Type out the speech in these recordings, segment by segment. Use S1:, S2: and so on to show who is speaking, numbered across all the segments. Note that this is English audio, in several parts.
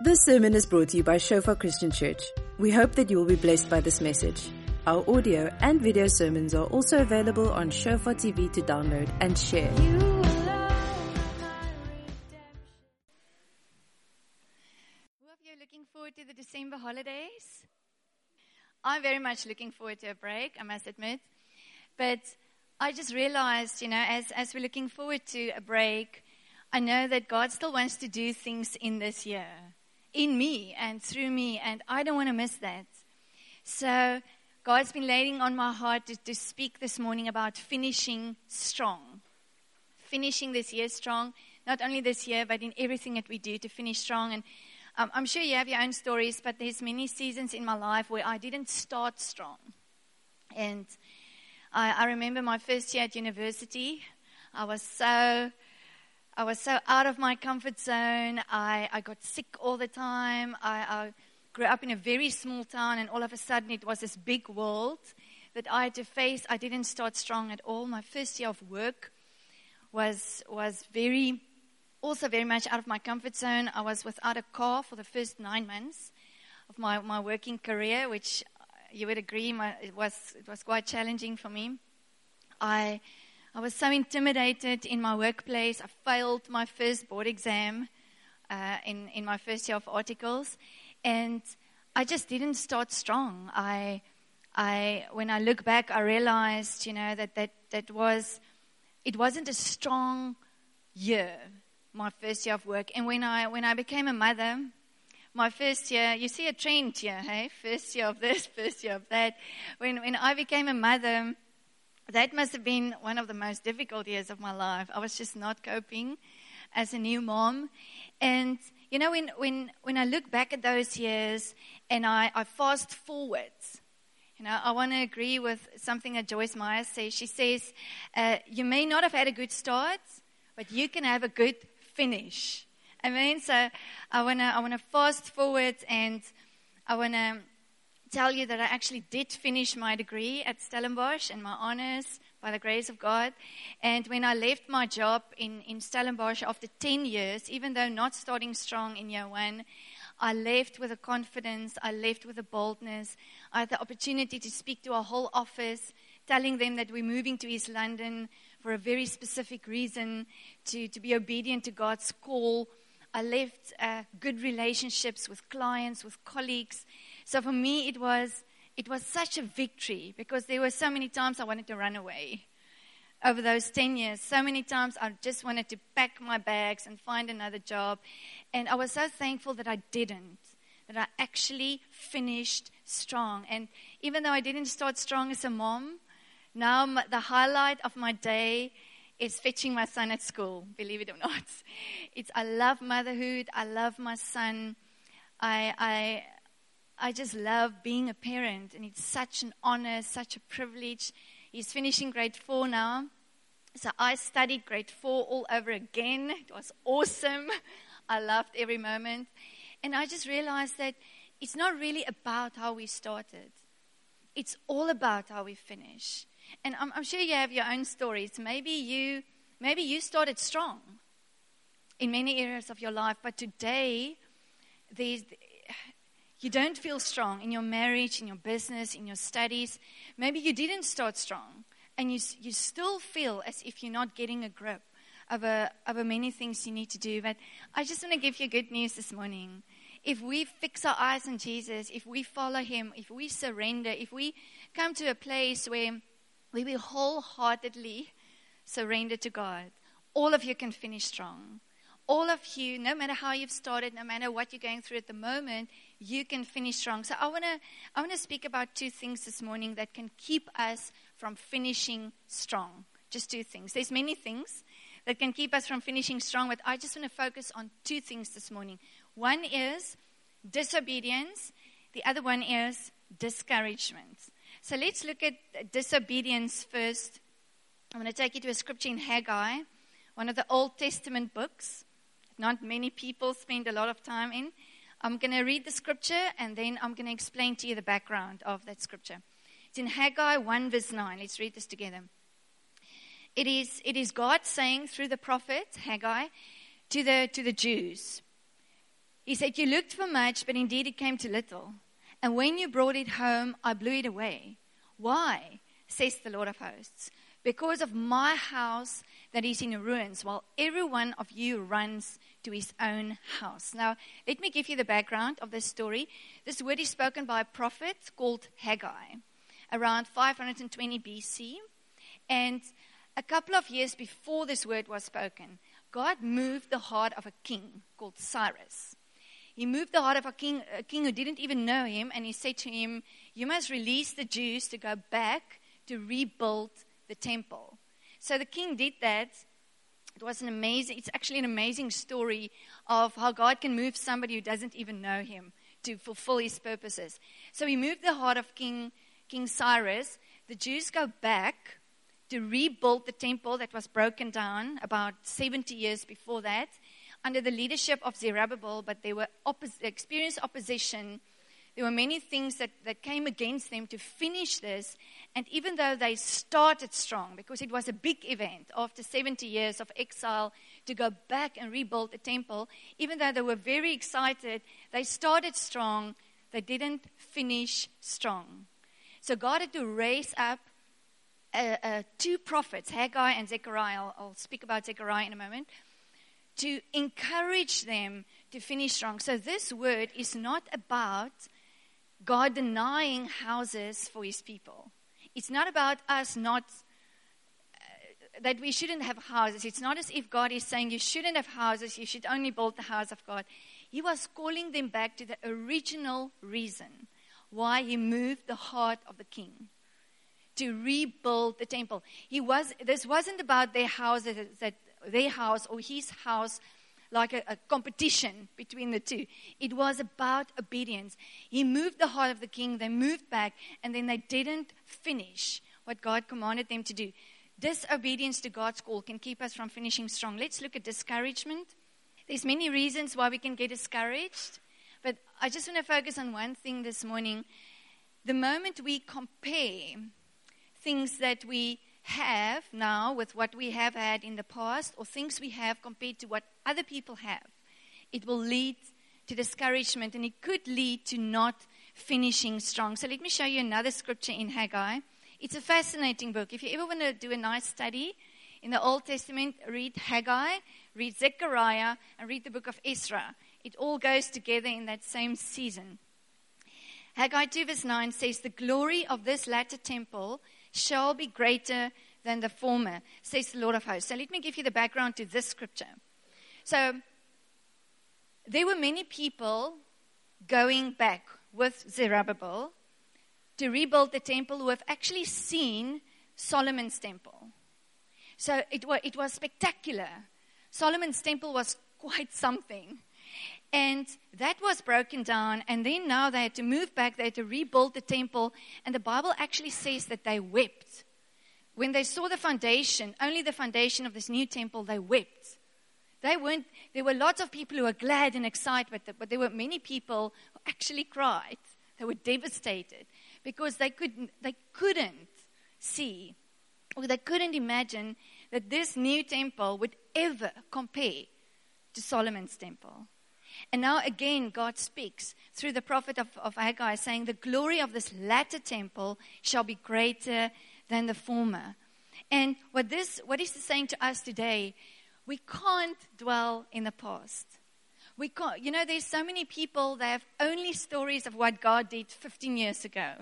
S1: This sermon is brought to you by Shofar Christian Church. We hope that you will be blessed by this message. Our audio and video sermons are also available on Shofar TV to download and share.
S2: Who of you are looking forward to the December holidays? I'm very much looking forward to a break, I must admit. But I just realized, you know, as, as we're looking forward to a break, I know that God still wants to do things in this year, in me and through me, and I don't want to miss that. So God's been laying on my heart to, to speak this morning about finishing strong. Finishing this year strong, not only this year, but in everything that we do to finish strong. And um, I'm sure you have your own stories, but there's many seasons in my life where I didn't start strong. And I, I remember my first year at university. I was so I was so out of my comfort zone. I, I got sick all the time. I, I grew up in a very small town, and all of a sudden it was this big world that I had to face. I didn't start strong at all. My first year of work was was very also very much out of my comfort zone. I was without a car for the first nine months of my, my working career, which uh, you would agree my, it was it was quite challenging for me. I I was so intimidated in my workplace. I failed my first board exam uh, in in my first year of articles, and I just didn't start strong. I I when I look back, I realized you know that that that was it wasn't a strong year my first year of work. And when I when I became a mother, my first year, you see a trend here, hey? First year of this, first year of that. When when I became a mother, that must have been one of the most difficult years of my life. I was just not coping as a new mom. And you know, when when when I look back at those years and I, I fast forward, you know, I want to agree with something that Joyce Meyer says. She says, uh, you may not have had a good start, but you can have a good finish. I mean, so I want to I want to fast forward and I want to tell you that I actually did finish my degree at Stellenbosch and my honors by the grace of God. And when I left my job in, in Stellenbosch after 10 years, even though not starting strong in year one, I left with a confidence, I left with a boldness. I had the opportunity to speak to a whole office, telling them that we're moving to East London for a very specific reason to, to be obedient to God's call. I left uh, good relationships with clients, with colleagues. So for me, it was, it was such a victory because there were so many times I wanted to run away. Over those 10 years, so many times I just wanted to pack my bags and find another job. And I was so thankful that I didn't, that I actually finished strong. And even though I didn't start strong as a mom, now, the highlight of my day is fetching my son at school, believe it or not. It's, I love motherhood. I love my son. I, I, I just love being a parent, and it's such an honor, such a privilege. He's finishing grade four now. So I studied grade four all over again. It was awesome. I loved every moment. And I just realized that it's not really about how we started, it's all about how we finish. And I'm, I'm sure you have your own stories. Maybe you, maybe you started strong in many areas of your life, but today there's, you don't feel strong in your marriage, in your business, in your studies. Maybe you didn't start strong, and you, you still feel as if you're not getting a grip of, a, of over many things you need to do. But I just want to give you good news this morning. If we fix our eyes on Jesus, if we follow Him, if we surrender, if we come to a place where we will wholeheartedly surrender to God, all of you can finish strong. All of you, no matter how you've started, no matter what you're going through at the moment, you can finish strong. So I want to I want to speak about two things this morning that can keep us from finishing strong. Just two things. There's many things that can keep us from finishing strong, but I just want to focus on two things this morning. One is disobedience, the other one is discouragement. So let's look at disobedience first. I'm going to take you to a scripture in Haggai, one of the Old Testament books. Not many people spend a lot of time in. I'm going to read the scripture and then I'm going to explain to you the background of that scripture. It's in Haggai 1, verse 9. Let's read this together. It is, it is God saying through the prophet Haggai to the, to the Jews, He said, You looked for much, but indeed it came to little. And when you brought it home, I blew it away. Why? says the Lord of hosts. Because of my house that is in ruins, while every one of you runs to his own house. Now, let me give you the background of this story. This word is spoken by a prophet called Haggai around 520 BC. And a couple of years before this word was spoken, God moved the heart of a king called Cyrus. He moved the heart of a king, a king who didn't even know him, and he said to him, You must release the Jews to go back to rebuild the temple. So the king did that. It was an amazing, it's actually an amazing story of how God can move somebody who doesn't even know him to fulfill his purposes. So he moved the heart of King, King Cyrus. The Jews go back to rebuild the temple that was broken down about 70 years before that under the leadership of Zerubbabel, but they were oppos- experienced opposition there were many things that, that came against them to finish this. And even though they started strong, because it was a big event after 70 years of exile to go back and rebuild the temple, even though they were very excited, they started strong, they didn't finish strong. So God had to raise up uh, uh, two prophets, Haggai and Zechariah. I'll, I'll speak about Zechariah in a moment. To encourage them to finish strong. So, this word is not about God denying houses for his people. It's not about us not, uh, that we shouldn't have houses. It's not as if God is saying you shouldn't have houses, you should only build the house of God. He was calling them back to the original reason why he moved the heart of the king to rebuild the temple. He was, this wasn't about their houses, that, their house or his house like a, a, competition between the two. It was about obedience. He moved the heart of the king, they moved back, and then they didn't finish what God commanded them to do. Disobedience to God's call can keep us from finishing strong. Let's look at discouragement. There's many reasons why we can get discouraged, but I just want to focus on one thing this morning. The moment we compare things that we have now with what we have had in the past or things we have compared to what other people have, it will lead to discouragement and it could lead to not finishing strong. So let me show you another scripture in Haggai. It's a fascinating book. If you ever want to do a nice study in the Old Testament, read Haggai, read Zechariah, and read the book of Ezra. It all goes together in that same season. Haggai 2 verse 9 says, The glory of this latter temple shall be greater than the former, says the Lord of hosts. So let me give you the background to this scripture. So there were many people going back with Zerubbabel to rebuild the temple who have actually seen Solomon's temple. So it was, it was spectacular. Solomon's temple was quite something. And that was broken down. And then now they had to move back, they had to rebuild the temple. And the Bible actually says that they wept. When they saw the foundation, only the foundation of this new temple, they wept. They weren't, there were lots of people who were glad and excited, but, but there were many people who actually cried. They were devastated because they, couldn't, they couldn't see or they couldn't imagine that this new temple would ever compare to Solomon's temple. And now again, God speaks through the prophet of, of Haggai, saying, The glory of this latter temple shall be greater than the former. And what this what is saying to us today? We can't dwell in the past. We can't, you know, there's so many people that have only stories of what God did 15 years ago.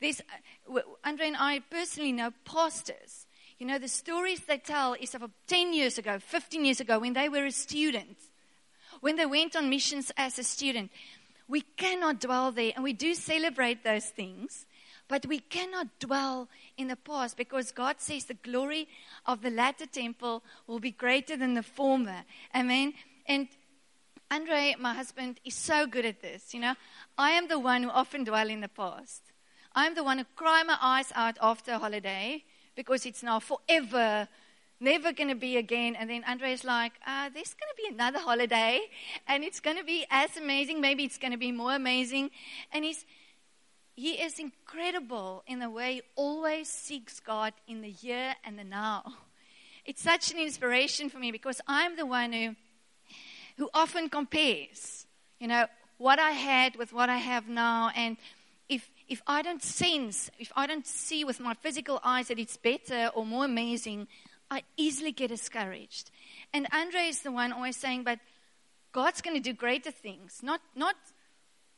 S2: There's, uh, Andre and I personally know pastors. You know, the stories they tell is of 10 years ago, 15 years ago, when they were a student when they went on missions as a student. We cannot dwell there, and we do celebrate those things, but we cannot dwell in the past because God says the glory of the latter temple will be greater than the former. Amen. And Andre, my husband, is so good at this. You know, I am the one who often dwell in the past. I'm the one who cry my eyes out after a holiday because it's now forever never going to be again. And then Andre's like, uh, there's going to be another holiday, and it's going to be as amazing. Maybe it's going to be more amazing. And he's, he is incredible in the way he always seeks God in the here and the now. It's such an inspiration for me because I'm the one who, who often compares you know, what I had with what I have now. And if, if I don't sense, if I don't see with my physical eyes that it's better or more amazing, I easily get discouraged. And Andre is the one always saying, but God's going to do greater things. Not, not,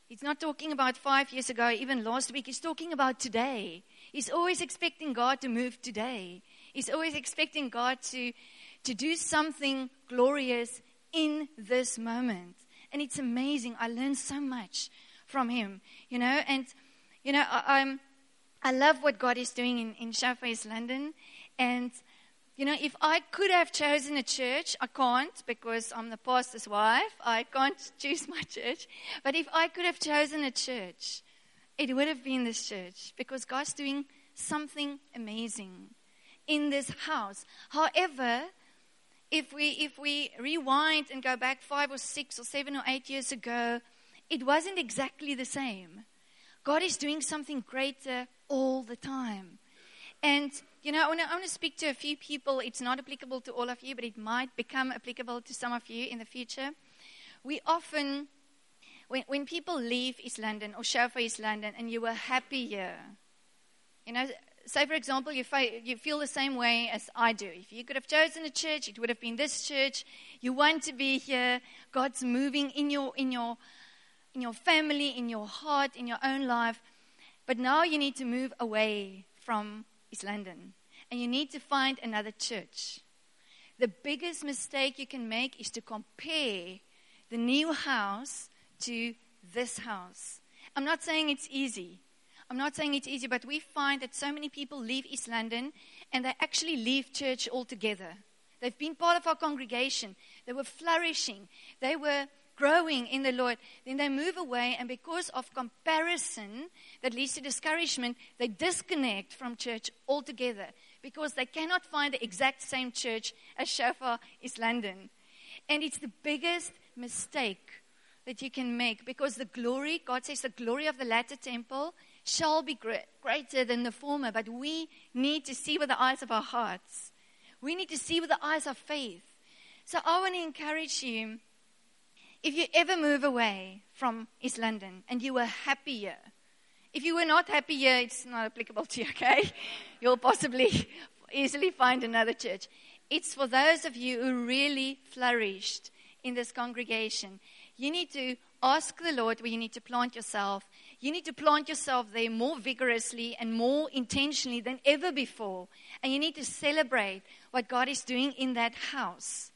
S2: he's not talking about five years ago, even last week. He's talking about today. He's always expecting God to move today. He's always expecting God to, to do something glorious in this moment. And it's amazing. I learned so much from him, you know, and, you know, I, am I love what God is doing in, in Shofar East London. And, you know, if I could have chosen a church, I can't because I'm the pastor's wife. I can't choose my church. But if I could have chosen a church, it would have been this church because God's doing something amazing in this house. However, if we, if we rewind and go back five or six or seven or eight years ago, it wasn't exactly the same. God is doing something greater all the time. And, you know, I want, to, speak to a few people. It's not applicable to all of you, but it might become applicable to some of you in the future. We often, when, when people leave East London or Shofar East London and you were happy here, you know, say, for example, you, you feel the same way as I do. If you could have chosen a church, it would have been this church. You want to be here. God's moving in your, in your, in your family, in your heart, in your own life. But now you need to move away from East London and you need to find another church. The biggest mistake you can make is to compare the new house to this house. I'm not saying it's easy. I'm not saying it's easy, but we find that so many people leave East London and they actually leave church altogether. They've been part of our congregation. They were flourishing. They were growing in the Lord. Then they move away, and because of comparison that leads to discouragement, they disconnect from church altogether because they cannot find the exact same church as Shofar East London. And it's the biggest mistake that you can make because the glory, God says, the glory of the latter temple shall be greater than the former. But we need to see with the eyes of our hearts. We need to see with the eyes of faith. So I want to encourage you if you ever move away from East London and you were happier, if you were not happier, it's not applicable to you, okay? You'll possibly easily find another church. It's for those of you who really flourished in this congregation. You need to ask the Lord where you need to plant yourself you need to plant yourself there more vigorously and more intentionally than ever before. And you need to celebrate what God is doing in that house,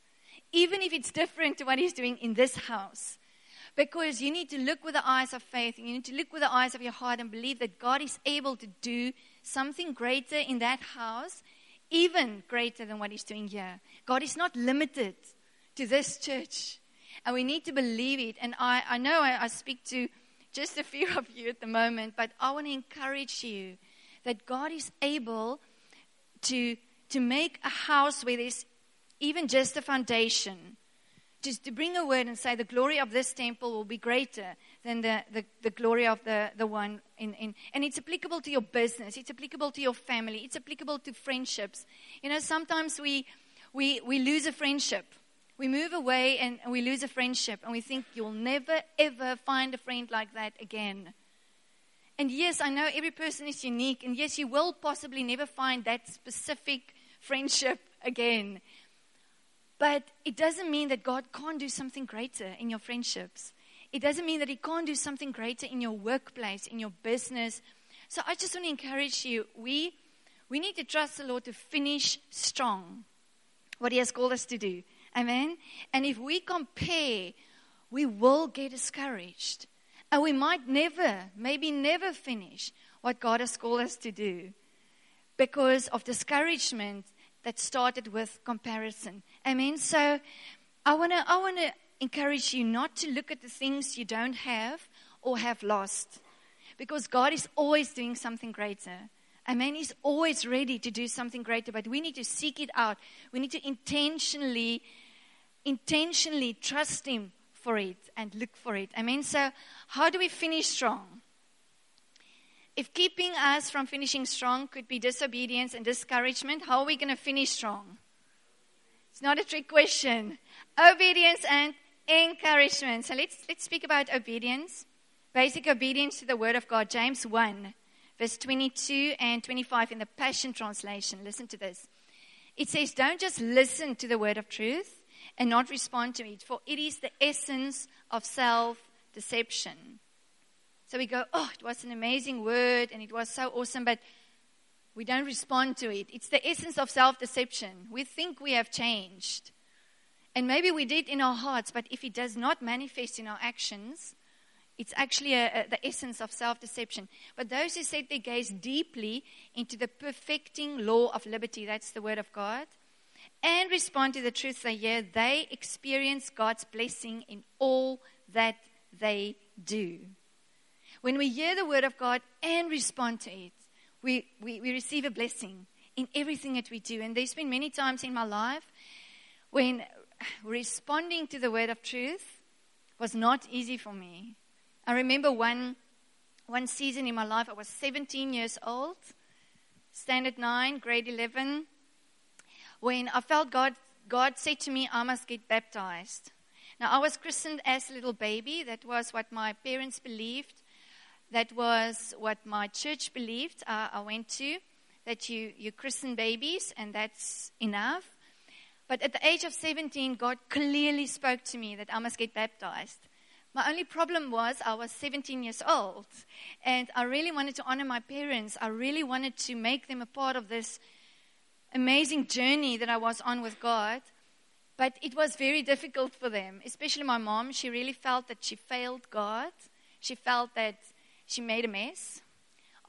S2: even if it's different to what He's doing in this house. Because you need to look with the eyes of faith, and you need to look with the eyes of your heart and believe that God is able to do something greater in that house, even greater than what He's doing here. God is not limited to this church. And we need to believe it. And I, I know I, I speak to just a few of you at the moment, but I want to encourage you that God is able to, to make a house where there's even just a foundation. Just to bring a word and say the glory of this temple will be greater than the, the, the glory of the, the one in, in. And it's applicable to your business, it's applicable to your family, it's applicable to friendships. You know, sometimes we, we, we lose a friendship we move away and we lose a friendship and we think you'll never ever find a friend like that again. And yes, I know every person is unique, and yes, you will possibly never find that specific friendship again. But it doesn't mean that God can't do something greater in your friendships. It doesn't mean that He can't do something greater in your workplace, in your business. So I just want to encourage you we, we need to trust the Lord to finish strong what He has called us to do. Amen. And if we compare, we will get discouraged. And we might never, maybe never finish what God has called us to do because of discouragement that started with comparison. Amen. So I want to I want to encourage you not to look at the things you don't have or have lost because God is always doing something greater. Amen. He's always ready to do something greater, but we need to seek it out. We need to intentionally intentionally trust Him for it and look for it. I mean, so how do we finish strong? If keeping us from finishing strong could be disobedience and discouragement, how are we going to finish strong? It's not a trick question. Obedience and encouragement. So let's, let's speak about obedience. Basic obedience to the word of God. James 1, verse 22 and 25 in the Passion Translation. Listen to this. It says, Don't just listen to the word of truth and not respond to it, for it is the essence of self deception. So we go, Oh, it was an amazing word and it was so awesome, but we don't respond to it. It's the essence of self deception. We think we have changed. And maybe we did in our hearts, but if it does not manifest in our actions, it's actually a, a, the essence of self deception. But those who set their gaze deeply into the perfecting law of liberty, that's the word of God, and respond to the truth they hear, they experience God's blessing in all that they do. When we hear the word of God and respond to it, we, we, we receive a blessing in everything that we do. And there's been many times in my life when responding to the word of truth was not easy for me. I remember one, one season in my life, I was 17 years old, standard 9, grade 11, when I felt God, God said to me, I must get baptized. Now, I was christened as a little baby. That was what my parents believed. That was what my church believed. Uh, I went to that you, you christen babies, and that's enough. But at the age of 17, God clearly spoke to me that I must get baptized. My only problem was I was 17 years old, and I really wanted to honor my parents. I really wanted to make them a part of this amazing journey that I was on with God. But it was very difficult for them, especially my mom. She really felt that she failed God. She felt that she made a mess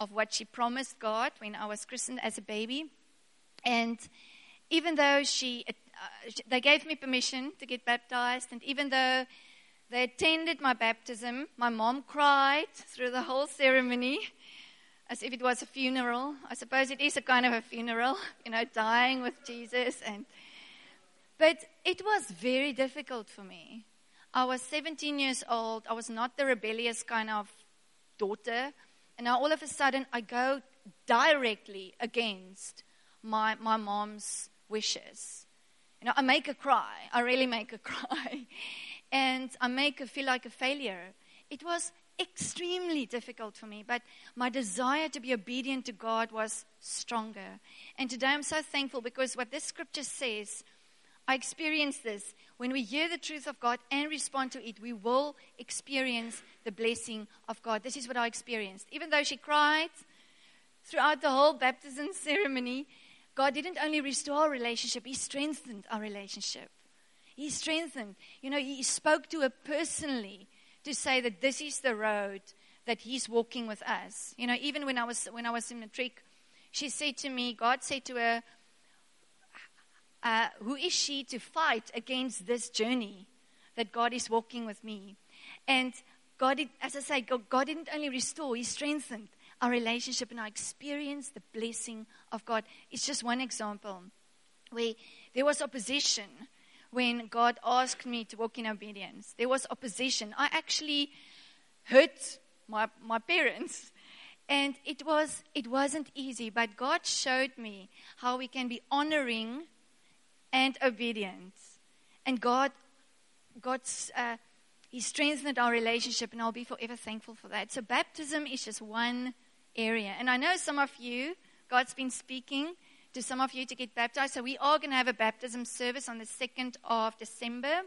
S2: of what she promised God when I was christened as a baby. And even though she uh, they gave me permission to get baptized, and even though they attended my baptism, my mom cried through the whole ceremony as if it was a funeral. I suppose it is a kind of a funeral, you know, dying with Jesus. And but it was very difficult for me. I was 17 years old. I was not the rebellious kind of daughter, and now all of a sudden I go directly against my my mom's wishes. You know, I make her cry. I really make her cry. and I make her feel like a failure. It was extremely difficult for me, but my desire to be obedient to God was stronger. And today I'm so thankful because what this scripture says, I experienced this. When we hear the truth of God and respond to it, we will experience the blessing of God. This is what I experienced. Even though she cried throughout the whole baptism ceremony, God didn't only restore our relationship, He strengthened our relationship. He strengthened. You know, He spoke to her personally to say that this is the road that He's walking with us. You know, even when I was when I was in the matric, she said to me, God said to her, uh, "Who is she to fight against this journey that God is walking with me?" And God, did, as I say, God, God didn't only restore; He strengthened our relationship and our experience the blessing of God. It's just one example where there was opposition when God asked me to walk in obedience. There was opposition. I actually hurt my, my parents. And it was it wasn't easy, but God showed me how we can be honoring and obedience. And God God's uh, He strengthened our relationship, and I'll be forever thankful for that. So baptism is just one area. And I know some of you, God's been speaking to some of you to get baptized. So we are going to have a baptism service on the 2nd of December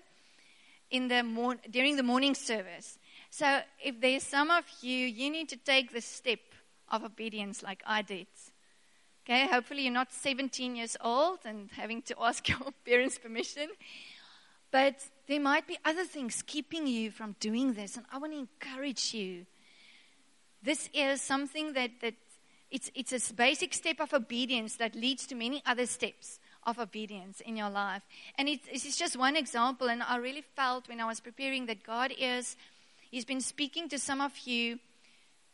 S2: in the mor- during the morning service. So if there's some of you, you need to take the step of obedience like I did. Okay, hopefully you're not 17 years old and having to ask your parents' permission. But there might be other things keeping you from doing this. And I want to encourage you this is something that, that it's, it's a basic step of obedience that leads to many other steps of obedience in your life. And it, it's just one example. And I really felt when I was preparing that God is, He's been speaking to some of you.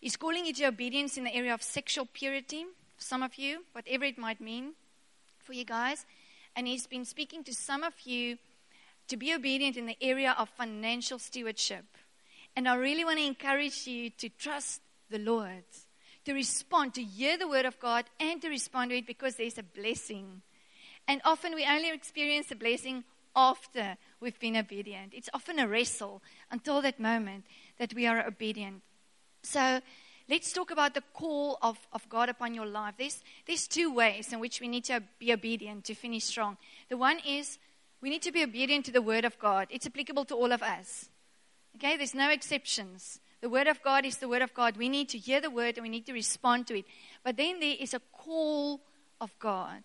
S2: He's calling you to obedience in the area of sexual purity, some of you, whatever it might mean for you guys. And He's been speaking to some of you to be obedient in the area of financial stewardship. And I really want to encourage you to trust the Lord, to respond, to hear the word of God, and to respond to it because there's a blessing. And often we only experience the blessing after we've been obedient. It's often a wrestle until that moment that we are obedient. So let's talk about the call of, of God upon your life. There's, there's two ways in which we need to be obedient to finish strong. The one is we need to be obedient to the Word of God, it's applicable to all of us. Okay, there's no exceptions. The Word of God is the Word of God. We need to hear the Word and we need to respond to it. But then there is a call of God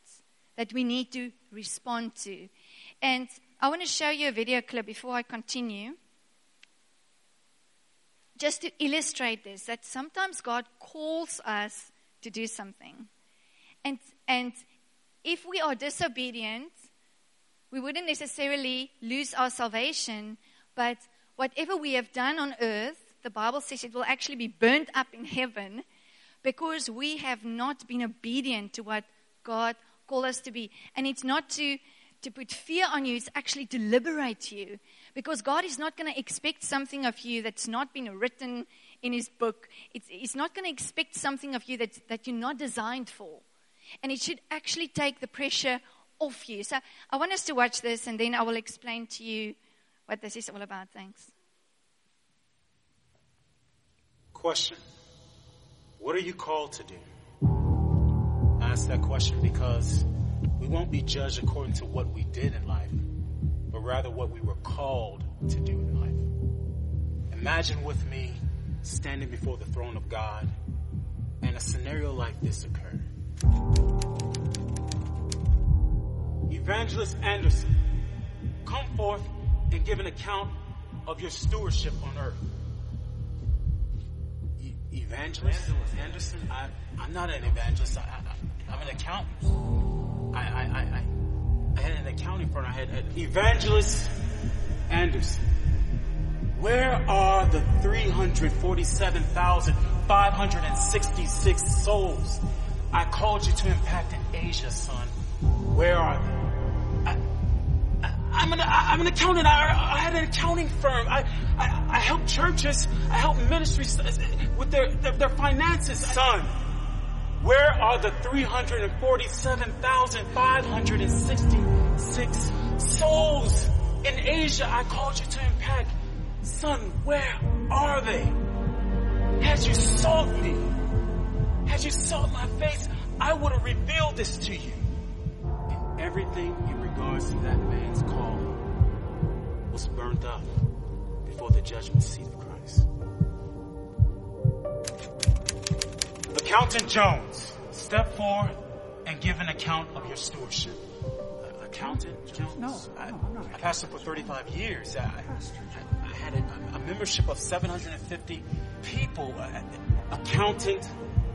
S2: that we need to respond to. And I want to show you a video clip before I continue. Just to illustrate this, that sometimes God calls us to do something. And, and if we are disobedient, we wouldn't necessarily lose our salvation, but whatever we have done on earth, the Bible says it will actually be burnt up in heaven because we have not been obedient to what God called us to be. And it's not to, to put fear on you, it's actually to liberate you. Because God is not going to expect something of you that's not been written in His book. It's, not going to expect something of you that, that you're not designed for. And it should actually take the pressure off you. So I want us to watch this and then I will explain to you what this is all about. Thanks.
S3: Question What are you called to do? I ask that question because we won't be judged according to what we did in life, rather what we were called to do in life. Imagine with me standing before the throne of God and a scenario like this occurred. Evangelist Anderson, come forth and give an account of your stewardship on earth. E- evangelist? Anderson? I, I'm not an evangelist. I, I'm an accountant. I, I, I, I, I had an accounting firm. I had, had Evangelist Anderson. Where are the 347,566 souls I called you to impact in Asia, son? Where are they? I'm an, I'm an accountant. I, I had an accounting firm. I, I, I help churches. I help ministries with their, their, their finances. Son, where are the 347,566 souls in Asia I called you to impact? Son, where are they? Had you sought me, had you sought my face, I would have revealed this to you. And everything in regards to that man's call was burnt up before the judgment seat of Christ. Accountant Jones, step forward and give an account of your stewardship. Uh, accountant Jones?
S4: No,
S3: I,
S4: no, I'm not.
S3: I pastored for 35 years. I, I, I had a, a membership of 750 people. Uh, Accountant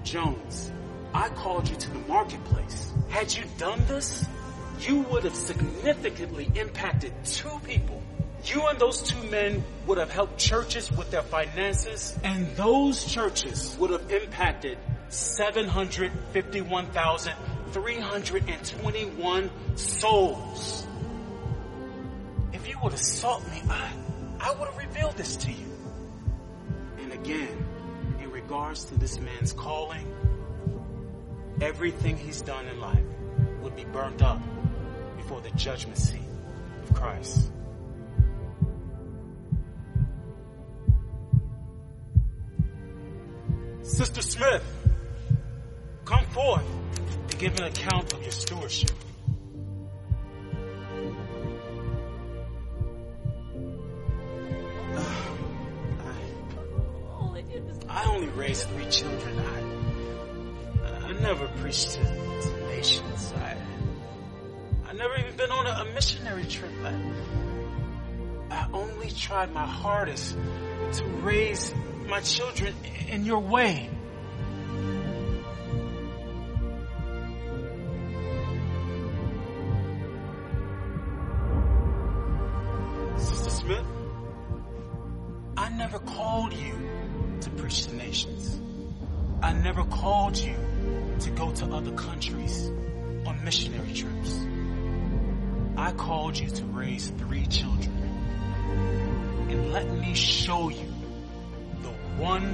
S3: Jones, I called you to the marketplace. Had you done this, you would have significantly impacted two people. You and those two men would have helped churches with their finances, and those churches would have impacted 751,321 souls. If you would have sought me, I, I would have revealed this to you. And again, in regards to this man's calling, everything he's done in life would be burned up before the judgment seat of Christ. Sister Smith, come forth and give an account of your stewardship. I only raised three children. I, I never preached to, to nations. I, I never even been on a, a missionary trip. I, I only tried my hardest to raise my children in your way. I called you to raise three children. And let me show you the one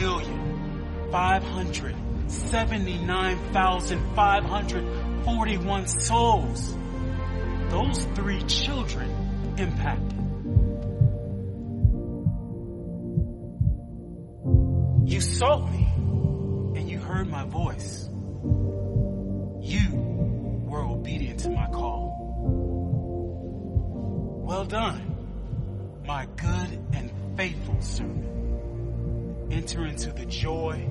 S3: million five hundred seventy-nine thousand five hundred forty-one souls those three children impacted. You sought me and you heard my voice. Well done, my good and faithful servant. Enter into the joy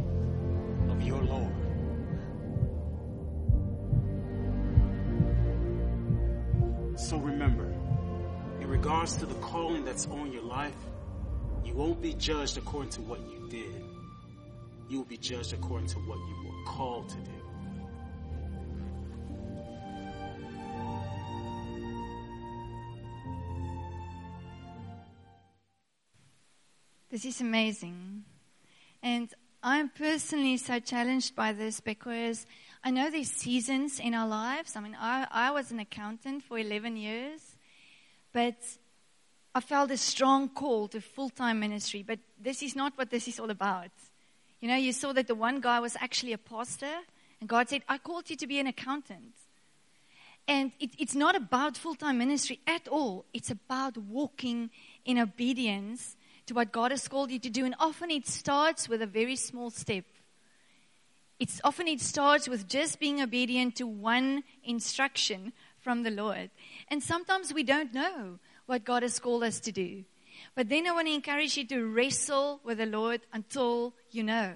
S3: of your Lord. So remember, in regards to the calling that's on your life, you won't be judged according to what you did. You will be judged according to what you were called to do.
S2: This is amazing. And I'm personally so challenged by this because I know there's seasons in our lives. I mean, I, I was an accountant for 11 years, but I felt a strong call to full time ministry. But this is not what this is all about. You know, you saw that the one guy was actually a pastor, and God said, I called you to be an accountant. And it, it's not about full time ministry at all, it's about walking in obedience to what God has called you to do. And often it starts with a very small step. It's often it starts with just being obedient to one instruction from the Lord. And sometimes we don't know what God has called us to do. But then I want to encourage you to wrestle with the Lord until you know.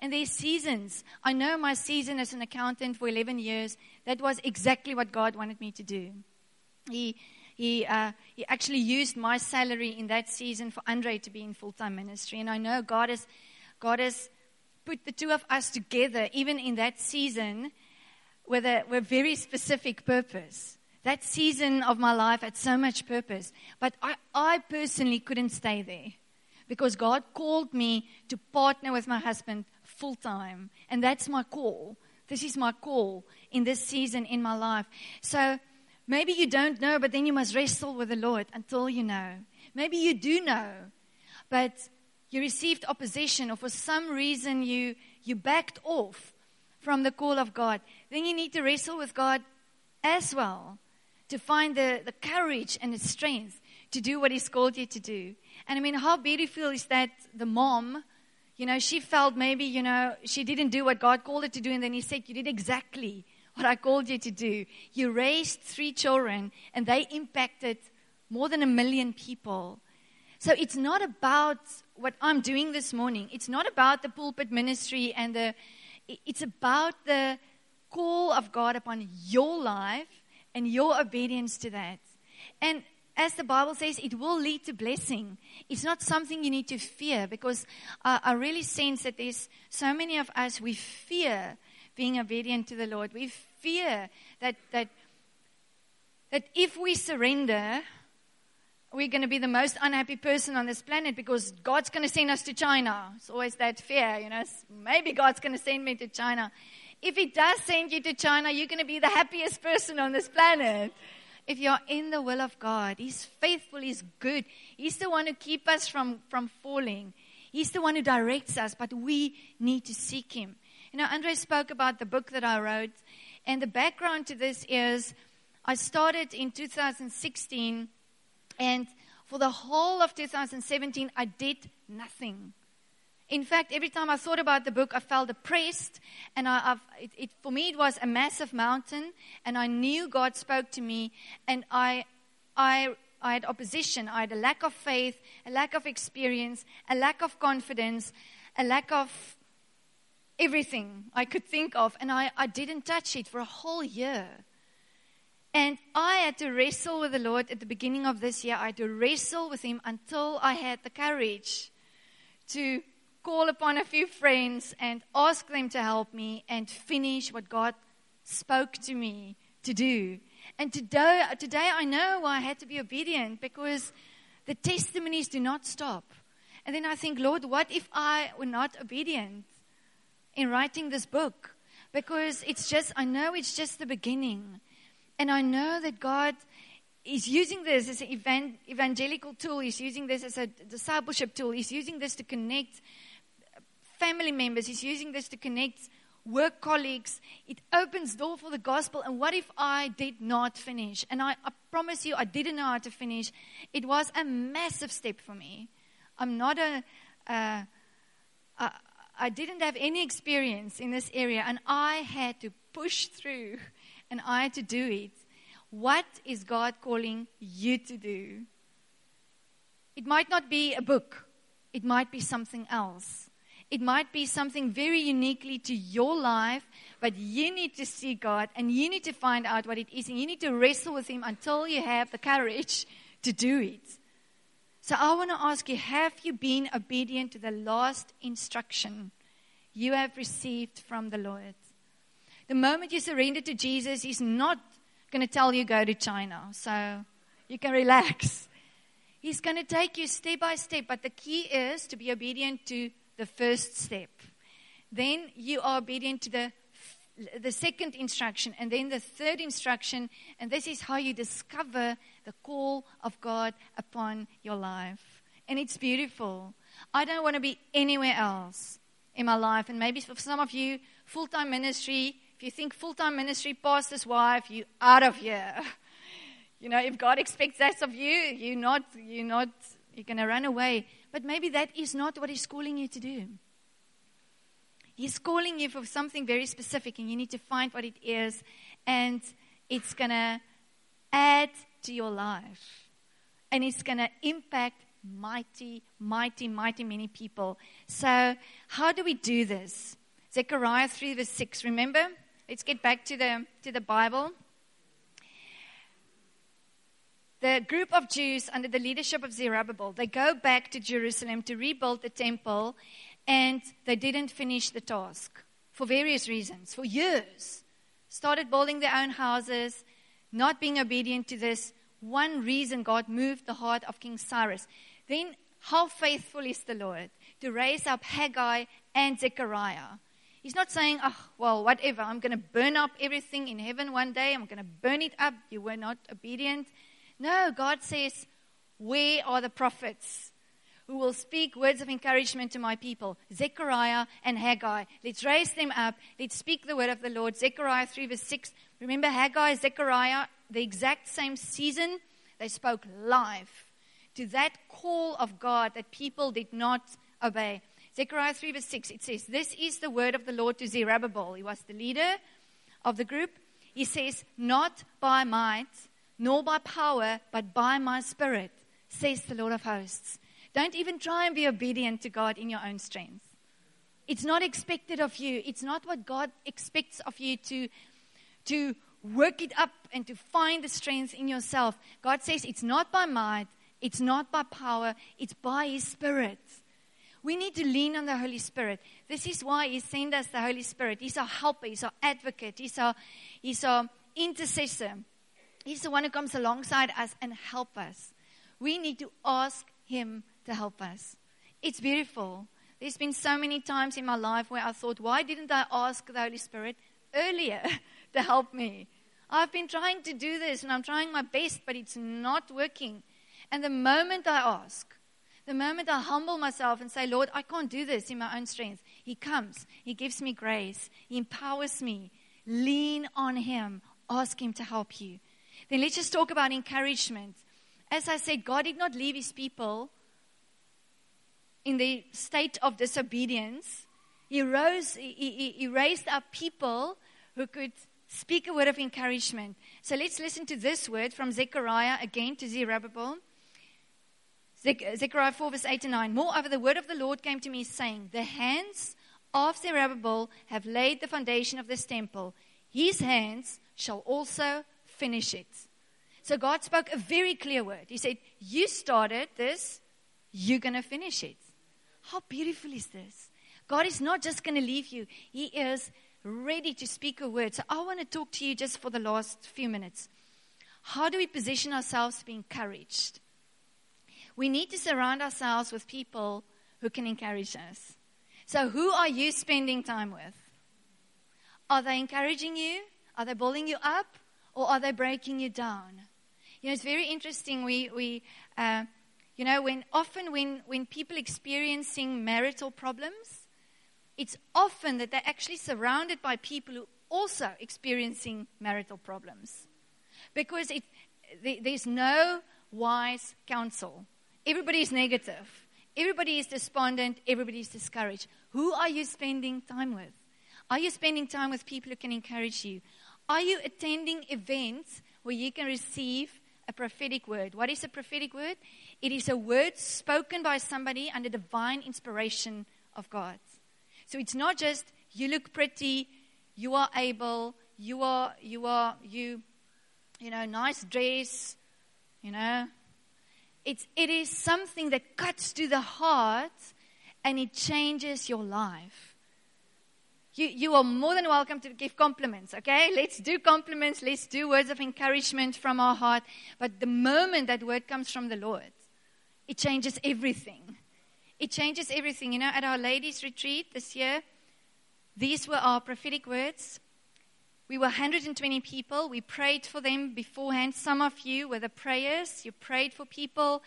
S2: And there's seasons. I know my season as an accountant for 11 years, that was exactly what God wanted me to do. He he, uh, he actually used my salary in that season for Andre to be in full time ministry. And I know God has, God has put the two of us together, even in that season, with a, with a very specific purpose. That season of my life had so much purpose. But I, I personally couldn't stay there because God called me to partner with my husband full time. And that's my call. This is my call in this season in my life. So Maybe you don't know, but then you must wrestle with the Lord until you know. Maybe you do know, but you received opposition, or for some reason you, you backed off from the call of God. Then you need to wrestle with God as well to find the, the courage and the strength to do what He's called you to do. And I mean, how beautiful is that the mom, you know, she felt maybe, you know, she didn't do what God called her to do, and then He said, You did exactly what I called you to do. You raised three children, and they impacted more than a million people. So it's not about what I'm doing this morning. It's not about the pulpit ministry and the, it's about the call of God upon your life and your obedience to that. And as the Bible says, it will lead to blessing. It's not something you need to fear because uh, I really sense that there's so many of us, we fear being obedient to the Lord. We fear that, that, that if we surrender, we're going to be the most unhappy person on this planet because God's going to send us to China. It's always that fear, you know. Maybe God's going to send me to China. If He does send you to China, you're going to be the happiest person on this planet. If you're in the will of God, He's faithful, He's good. He's the one who keeps us from, from falling. He's the one who directs us, but we need to seek Him. You know, Andre spoke about the book that I wrote, and the background to this is I started in 2016, and for the whole of 2017, I did nothing. In fact, every time I thought about the book, I felt depressed, and I, it, it, for me, it was a massive mountain, and I knew God spoke to me, and I, I, I had opposition. I had a lack of faith, a lack of experience, a lack of confidence, a lack of everything I could think of, and I, I didn't touch it for a whole year. And I had to wrestle with the Lord at the beginning of this year. I had to wrestle with Him until I had the courage to call upon a few friends and ask them to help me and finish what God spoke to me to do. And today, today I know why I had to be obedient because the testimonies do not stop. And then I think, Lord, what if I were not obedient? In writing this book because it's just, I know it's just the beginning. And I know that God is using this as an evangelical tool, He's using this as a discipleship tool, He's using this to connect family members, He's using this to connect work colleagues. It opens door for the gospel. And what if I did not finish? And I, I promise you, I didn't know how to finish. It was a massive step for me. I'm not a, uh, I didn't have any experience in this area, and I had to push through, and I had to do it. What is God calling you to do? It might not be a book. It might be something else. It might be something very uniquely to your life, but you need to see God and you need to find out what it is and you need to wrestle with Him until you have the courage to do it. So I want to ask you have you been obedient to the last instruction you have received from the Lord? The moment you surrender to Jesus, He's not going to tell you go to China. So you can relax. He's going to take you step by step, but the key is to be obedient to the first step. Then you are obedient to the the second instruction and then the third instruction and this is how you discover the call of God upon your life. And it's beautiful. I don't want to be anywhere else in my life and maybe for some of you full-time ministry, if you think full-time ministry pastor's wife, you out of here. You know, if God expects that of you, you're not, you're not, you're going to run away. But maybe that is not what He's calling you to do. He's calling you for something very specific, and you need to find what it is, and it's going to add to your life. And it's going to impact mighty, mighty, mighty many people. So, how do we do this? Zechariah 3, verse 6. Remember? Let's get back to the, to the Bible the group of Jews under the leadership of Zerubbabel, they go back to Jerusalem to rebuild the temple, and they didn't finish the task for various reasons. For years, started building their own houses, not being obedient to this. One reason God moved the heart of King Cyrus. Then, how faithful is the Lord to raise up Haggai and Zechariah? He's not saying, oh, well, whatever, I'm going to burn up everything in heaven one day, I'm going to burn it up. You were not obedient. No, God says, Where are the prophets who will speak words of encouragement to my people? Zechariah and Haggai. Let's raise them up. Let's speak the word of the Lord. Zechariah 3, verse 6. Remember Haggai, Zechariah, the exact same season, they spoke life to that call of God that people did not obey. Zechariah 3, verse 6, it says, This is the word of the Lord to Zerubbabel. He was the leader of the group. He says, Not by might nor by power, but by my spirit, says the Lord of hosts. Don't even try and be obedient to God in your own strength. It's not expected of you. It's not what God expects of you to, to work it up and to find the strength in yourself. God says it's not by might, it's not by power, it's by His Spirit. We need to lean on the Holy Spirit. This is why He sent us the Holy Spirit. He's our helper, He's our advocate, He's our, he's our intercessor. He's the one who comes alongside us and help us. We need to ask him to help us. It's beautiful. There's been so many times in my life where I thought, why didn't I ask the Holy Spirit earlier to help me? I've been trying to do this and I'm trying my best, but it's not working. And the moment I ask, the moment I humble myself and say, Lord, I can't do this in my own strength, He comes, He gives me grace, He empowers me. Lean on Him, ask Him to help you. Then let's just talk about encouragement. As I said, God did not leave his people in the state of disobedience. He, rose, he, he, he raised up people who could speak a word of encouragement. So let's listen to this word from Zechariah again to Zerubbabel. Zechariah 4, verse 8 and 9. Moreover, the word of the Lord came to me, saying, The hands of Zerubbabel have laid the foundation of this temple. His hands shall also finish it. So God spoke a very clear word. He said, You started this, you're going to finish it. How beautiful is this? God is not just going to leave you, He is ready to speak a word. So I want to talk to you just for the last few minutes. How do we position ourselves to be encouraged? We need to surround ourselves with people who can encourage us. So, who are you spending time with? Are they encouraging you? Are they building you up? or are they breaking you down? You know, it's very interesting. We, we uh, you know, when often when, when people experiencing marital problems, it's often that they're actually surrounded by people who also experiencing marital problems because it, there's no wise counsel. Everybody is negative. Everybody is despondent. Everybody is discouraged. Who are you spending time with? Are you spending time with people who can encourage you? Are you attending events where you can receive a prophetic word? What is a prophetic word? It is a word spoken by somebody under divine inspiration of God. So it's not just you look pretty, you are able, you are, you are, you, you know, nice dress, you know. It's, it is something that cuts to the heart and it changes your life. You, you are more than welcome to give compliments, okay? Let's do compliments. Let's do words of encouragement from our heart. But the moment that word comes from the Lord, it changes everything. It changes everything. You know, at our ladies' retreat this year, these were our prophetic words. We were 120 people. We prayed for them beforehand. Some of you were the prayers. You prayed for people.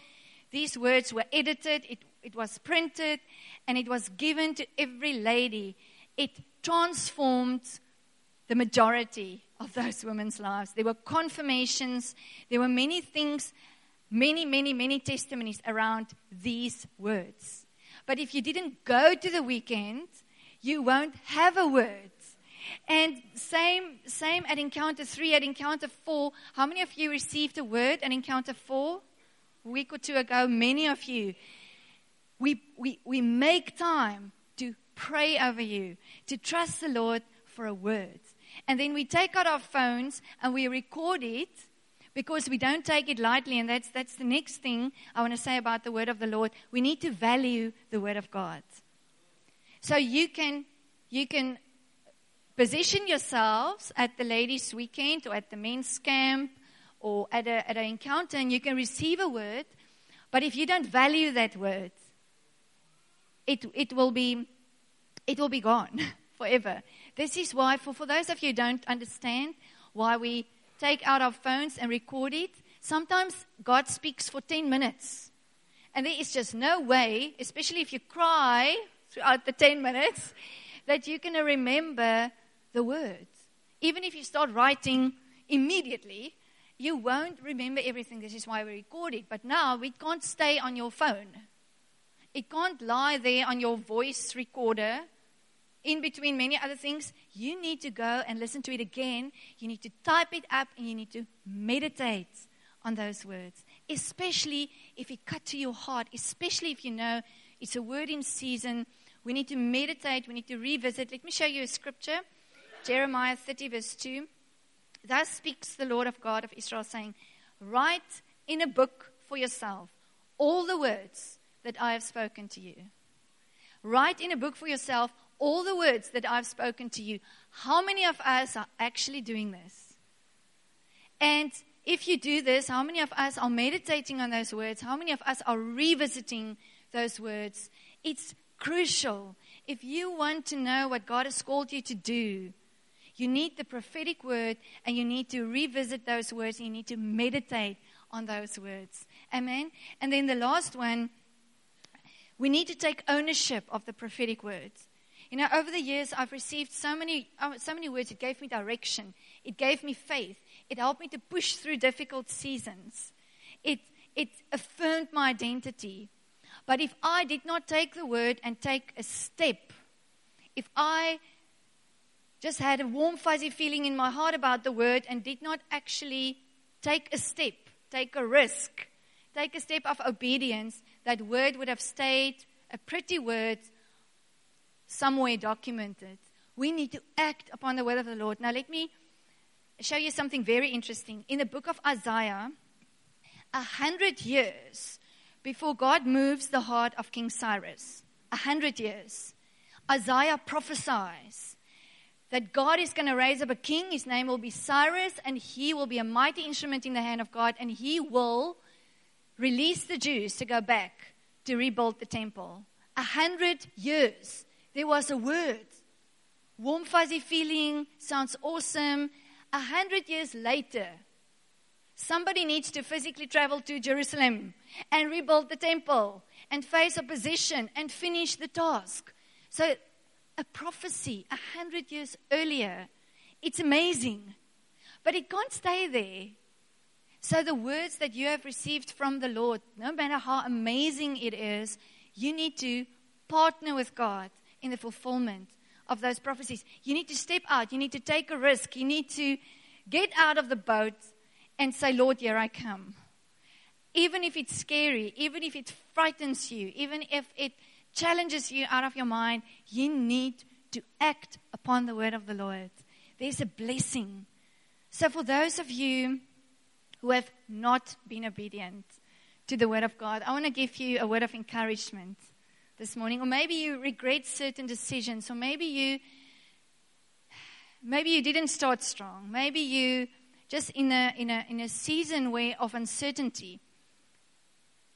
S2: These words were edited, it, it was printed, and it was given to every lady. It transformed the majority of those women's lives. There were confirmations, there were many things, many, many, many testimonies around these words. But if you didn't go to the weekend, you won't have a word. And same, same at encounter three, at encounter four. How many of you received a word at encounter four? A week or two ago, many of you. We, we, we make time to pray over you, to trust the Lord for a word. And then we take out our phones and we record it because we don't take it lightly. And that's, that's the next thing I want to say about the word of the Lord. We need to value the word of God. So you can, you can position yourselves at the ladies' weekend or at the men's camp or at, a, at an encounter and you can receive a word. But if you don't value that word, it, it, will, be, it will be gone forever. This is why, for, for those of you who don't understand why we take out our phones and record it. Sometimes God speaks for 10 minutes. And there is just no way, especially if you cry throughout the 10 minutes, that you're going to remember the words. Even if you start writing immediately, you won't remember everything. This is why we record it. But now it can't stay on your phone. It can't lie there on your voice recorder in between many other things, you need to go and listen to it again. You need to type it up and you need to meditate on those words, especially if it cut to your heart, especially if you know it's a word in season. We need to meditate, we need to revisit. Let me show you a scripture Jeremiah 30, verse 2. Thus speaks the Lord of God of Israel, saying, Write in a book for yourself all the words that I have spoken to you. Write in a book for yourself all the words that I've spoken to you. How many of us are actually doing this? And if you do this, how many of us are meditating on those words? How many of us are revisiting those words? It's crucial. If you want to know what God has called you to do, you need the prophetic word and you need to revisit those words. You need to meditate on those words. Amen. And then the last one, we need to take ownership of the prophetic words. You know, over the years, I've received so many, uh, so many words. It gave me direction. It gave me faith. It helped me to push through difficult seasons. It, it affirmed my identity. But if I did not take the word and take a step, if I just had a warm, fuzzy feeling in my heart about the word and did not actually take a step, take a risk, take a step of obedience, that word would have stayed a pretty word somewhere documented. We need to act upon the word of the Lord. Now, let me show you something very interesting. In the book of Isaiah, a hundred years before God moves the heart of King Cyrus, a hundred years, Isaiah prophesies that God is going to raise up a king. His name will be Cyrus, and he will be a mighty instrument in the hand of God, and he will release the Jews to go back to rebuild the temple. A hundred years. There was a word. Warm, fuzzy feeling, sounds awesome. A hundred years later, somebody needs to physically travel to Jerusalem and rebuild the temple and face opposition and finish the task. So a prophecy a hundred years earlier. It's amazing. But it can't stay there. So the words that you have received from the Lord, no matter how amazing it is, you need to partner with God in the fulfillment of those prophecies. You need to step out. You need to take a risk. You need to get out of the boat and say, Lord, here I come. Even if it's scary, even if it frightens you, even if it challenges you out of your mind, you need to act upon the word of the Lord. There's a blessing. So, for those of you who have not been obedient to the word of God, I want to give you a word of encouragement this morning. Or maybe you regret certain decisions, or maybe you maybe you didn't start strong. Maybe you just in a in a in a season where of uncertainty.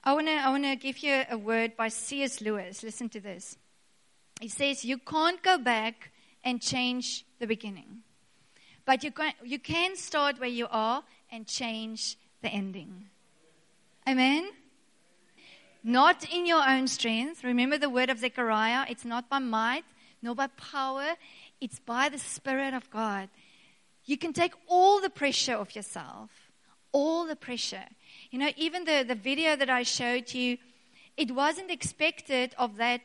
S2: I want to I want to give you a word by C.S. Lewis. Listen to this. He says you can't go back and change the beginning. But you can you can start where you are and change the ending. Amen. Not in your own strength. Remember the word of Zechariah, it's not by might nor by power, it's by the spirit of God. You can take all the pressure off yourself. All the pressure. You know, even the, the video that I showed you, it wasn't expected of that,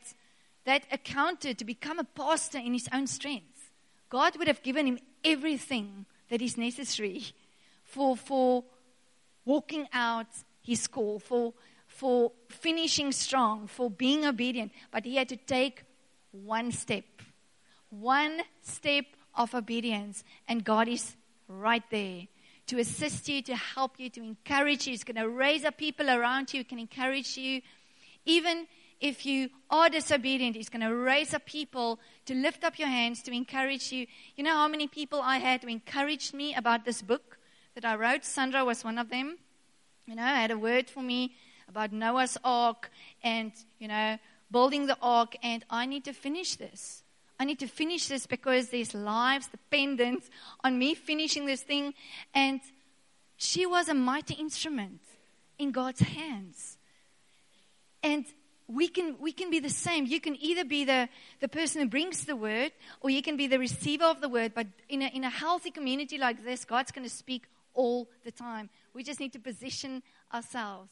S2: that accountant to become a pastor in his own strength. God would have given him everything that is necessary for, for walking out his call, for, for finishing strong, for being obedient. But he had to take one step, one step of obedience, and God is right there to assist you, to help you, to encourage you. He's going to raise up people around you who can encourage you. Even if you are disobedient, He's going to raise up people to lift up your hands, to encourage you. You know how many people I had who encouraged me about this book that I wrote? Sandra was one of them. You know, had a word for me about Noah's ark and, you know, building the ark, and I need to finish this. I need to finish this because there's lives dependent on me finishing this thing. And she was a mighty instrument in God's hands. And we can, we can be the same. You can either be the, the person who brings the word, or you can be the receiver of the word. But in a, in a healthy community like this, God's going to speak all the time. We just need to position ourselves